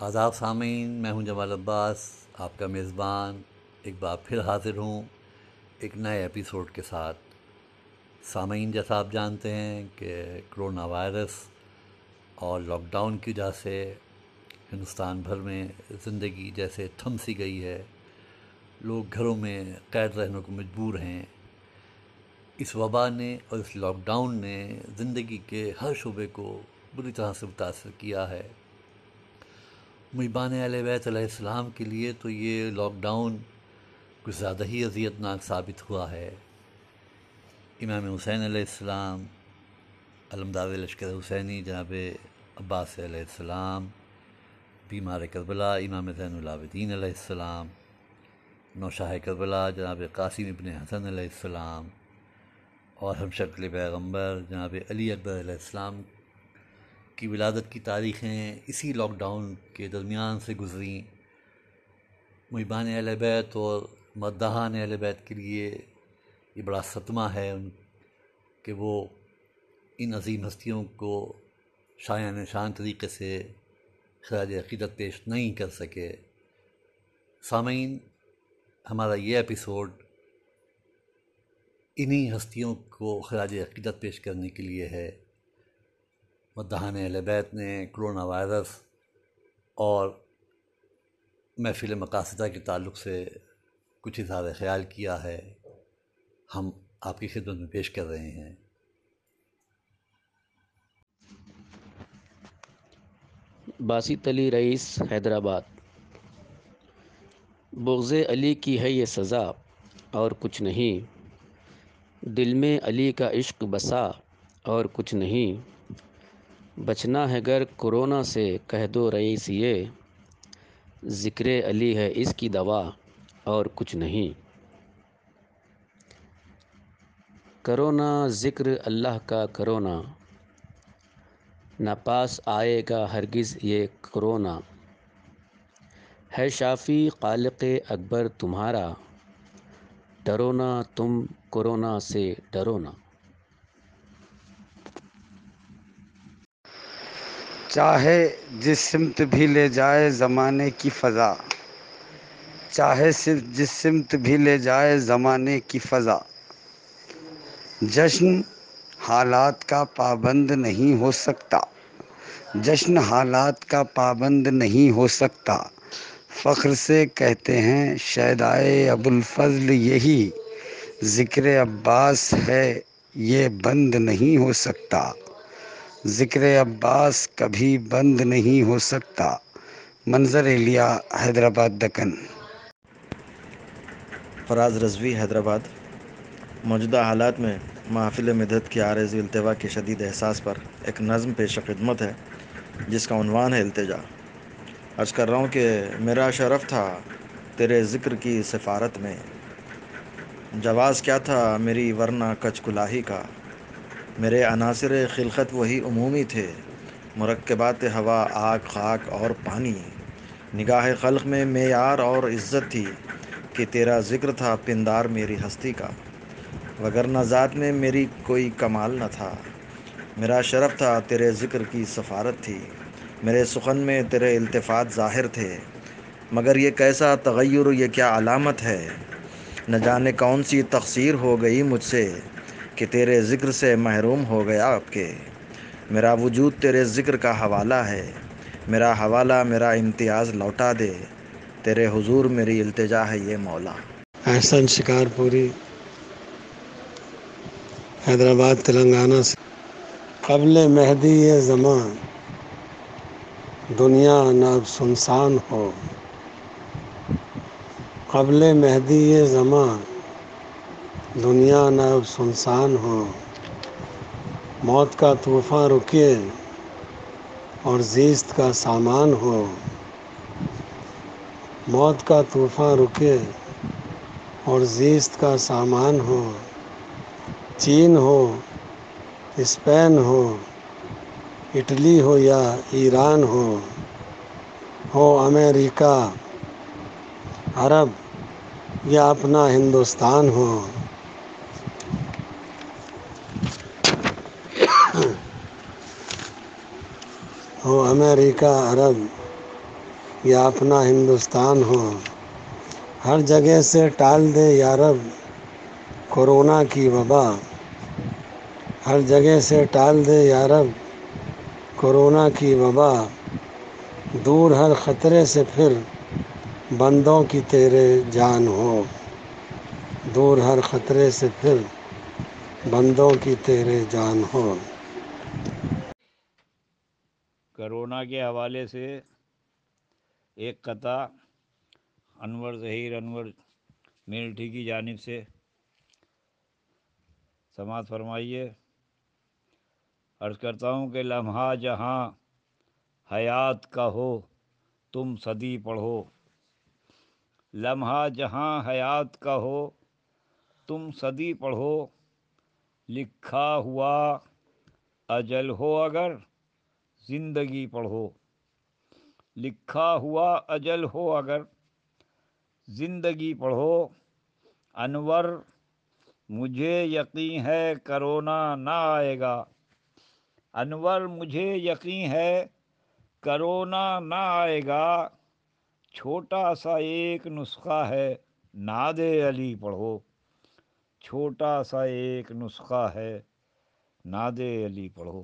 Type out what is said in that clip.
آداب سامعین، میں ہوں جمال عباس، آپ کا میزبان، ایک بار پھر حاضر ہوں ایک نئے ایپیسوڈ کے ساتھ۔ سامعین، جیسا آپ جانتے ہیں کہ کرونا وائرس اور لاک ڈاؤن کی وجہ سے ہندوستان بھر میں زندگی جیسے تھم سی گئی ہے۔ لوگ گھروں میں قید رہنے کو مجبور ہیں۔ اس وبا نے اور اس لاک ڈاؤن نے زندگی کے ہر شعبے کو بری طرح سے متاثر کیا ہے۔ محبان علیہ بیت علیہ السلام کے لیے تو یہ لاک ڈاؤن کچھ زیادہ ہی اذیت ناک ثابت ہوا ہے۔ امام حسین علیہ السلام علمداد لشکر حسینی جناب عباس علیہ السلام، بیمار کربلا امام زین العابدین علیہ السلام، نوشاہ کربلا جناب قاسم ابن حسن علیہ السلام، اور ہم شکل پیغمبر جناب علی اکبر علیہ السلام کی ولادت کی تاریخیں اسی لاک ڈاؤن کے درمیان سے گزریں۔ محبان اہل بیت اور مدہان اہل بیت کے لیے یہ بڑا صدمہ ہے ان کہ وہ ان عظیم ہستیوں کو شایہ نشان طریقے سے خراج عقیدت پیش نہیں کر سکے۔ سامعین، ہمارا یہ ایپیسوڈ انہی ہستیوں کو خراج عقیدت پیش کرنے کے لیے ہے۔ مدہان اہل بیت نے کرونا وائرس اور محفل مقاصدہ کے تعلق سے کچھ اظہار خیال کیا ہے، ہم آپ کی خدمت میں پیش کر رہے ہیں۔ باسط علی رئیس حیدرآباد۔ بغض علی کی ہے یہ سزا اور کچھ نہیں۔ دل میں علی کا عشق بسا اور کچھ نہیں۔ بچنا ہے گر کرونا سے کہہ دو رئیس یہ۔ ذکر علی ہے اس کی دوا اور کچھ نہیں۔ کرونا، ذکر اللہ کا کرونا۔ نہ پاس آئے گا ہرگز یہ کرونا۔ ہے شافی خالق اکبر تمہارا۔ ڈرونا تم کرونا سے ڈرونا چاہے جس سمت بھی لے جائے زمانے کی فضا۔ چاہے صرف جس سمت بھی لے جائے زمانے کی فضا۔ جشن حالات کا پابند نہیں ہو سکتا۔ جشن حالات کا پابند نہیں ہو سکتا۔ فخر سے کہتے ہیں شیدائے ابوالفضل یہی۔ ذکر عباس ہے، یہ بند نہیں ہو سکتا۔ ذکر عباس کبھی بند نہیں ہو سکتا۔ منظر لیا حیدرآباد، دکن۔ فراز رضوی، حیدرآباد۔ موجودہ حالات میں محافل مدت کی عارضی التوا کے شدید احساس پر ایک نظم پیش خدمت ہے، جس کا عنوان ہے التجا۔ عرض کر رہا ہوں کہ میرا شرف تھا تیرے ذکر کی سفارت میں۔ جواز کیا تھا میری ورنہ کچ کلاہی کا؟ میرے عناصر خلقت وہی عمومی تھے، مرکبات ہوا، آگ، خاک اور پانی۔ نگاہ خلق میں معیار اور عزت تھی کہ تیرا ذکر تھا پندار میری ہستی کا۔ وگرنہ ذات میں میری کوئی کمال نہ تھا۔ میرا شرف تھا تیرے ذکر کی سفارت تھی۔ میرے سخن میں تیرے التفات ظاہر تھے۔ مگر یہ کیسا تغیر، یہ کیا علامت ہے؟ نہ جانے کون سی تقصیر ہو گئی مجھ سے۔ کہ تیرے ذکر سے محروم ہو گیا آپ کے۔ میرا وجود تیرے ذکر کا حوالہ ہے۔ میرا حوالہ میرا امتیاز لوٹا دے۔ تیرے حضور میری التجا ہے یہ مولا۔ احسن شکار پوری۔ حیدرآباد، تلنگانہ سے۔ قبل مہدی یہ زمان دنیا نب سنسان ہو۔ قبل مہدی یہ زمان دنیا نب سنسان ہو۔ موت کا طوفان رکے اور زیست کا سامان ہو۔ موت کا طوفان رکے اور زیست کا سامان ہو۔ چین ہو، اسپین ہو، اٹلی ہو یا ایران ہو۔ ہو امریکہ، عرب یا اپنا ہندوستان ہو۔ ہو امریکہ، عرب یا اپنا ہندوستان ہو۔ ہر جگہ سے ٹال دے یارب کورونا کی وبا۔ ہر جگہ سے ٹال دے یارب کورونا کی وبا۔ دور ہر خطرے سے پھر بندوں کی تیرے جان ہو۔ دور ہر خطرے سے پھر بندوں کی تیرے جان ہو۔ کرونا کے حوالے سے ایک قطع انور ظہیر انور میلٹھی کی جانب سے سماعت فرمائیے۔ عرض کرتا ہوں کہ لمحہ جہاں حیات کا ہو، تم صدی پڑھو۔ لمحہ جہاں حیات کا ہو، تم صدی پڑھو۔ لکھا ہوا اجل ہو اگر زندگی پڑھو۔ لکھا ہوا اجل ہو اگر زندگی پڑھو۔ انور، مجھے یقین ہے کرونا نہ آئے گا۔ انور، مجھے یقین ہے کرونا نہ آئے گا۔ چھوٹا سا ایک نسخہ ہے، ناد علی پڑھو۔ چھوٹا سا ایک نسخہ ہے، ناد علی پڑھو۔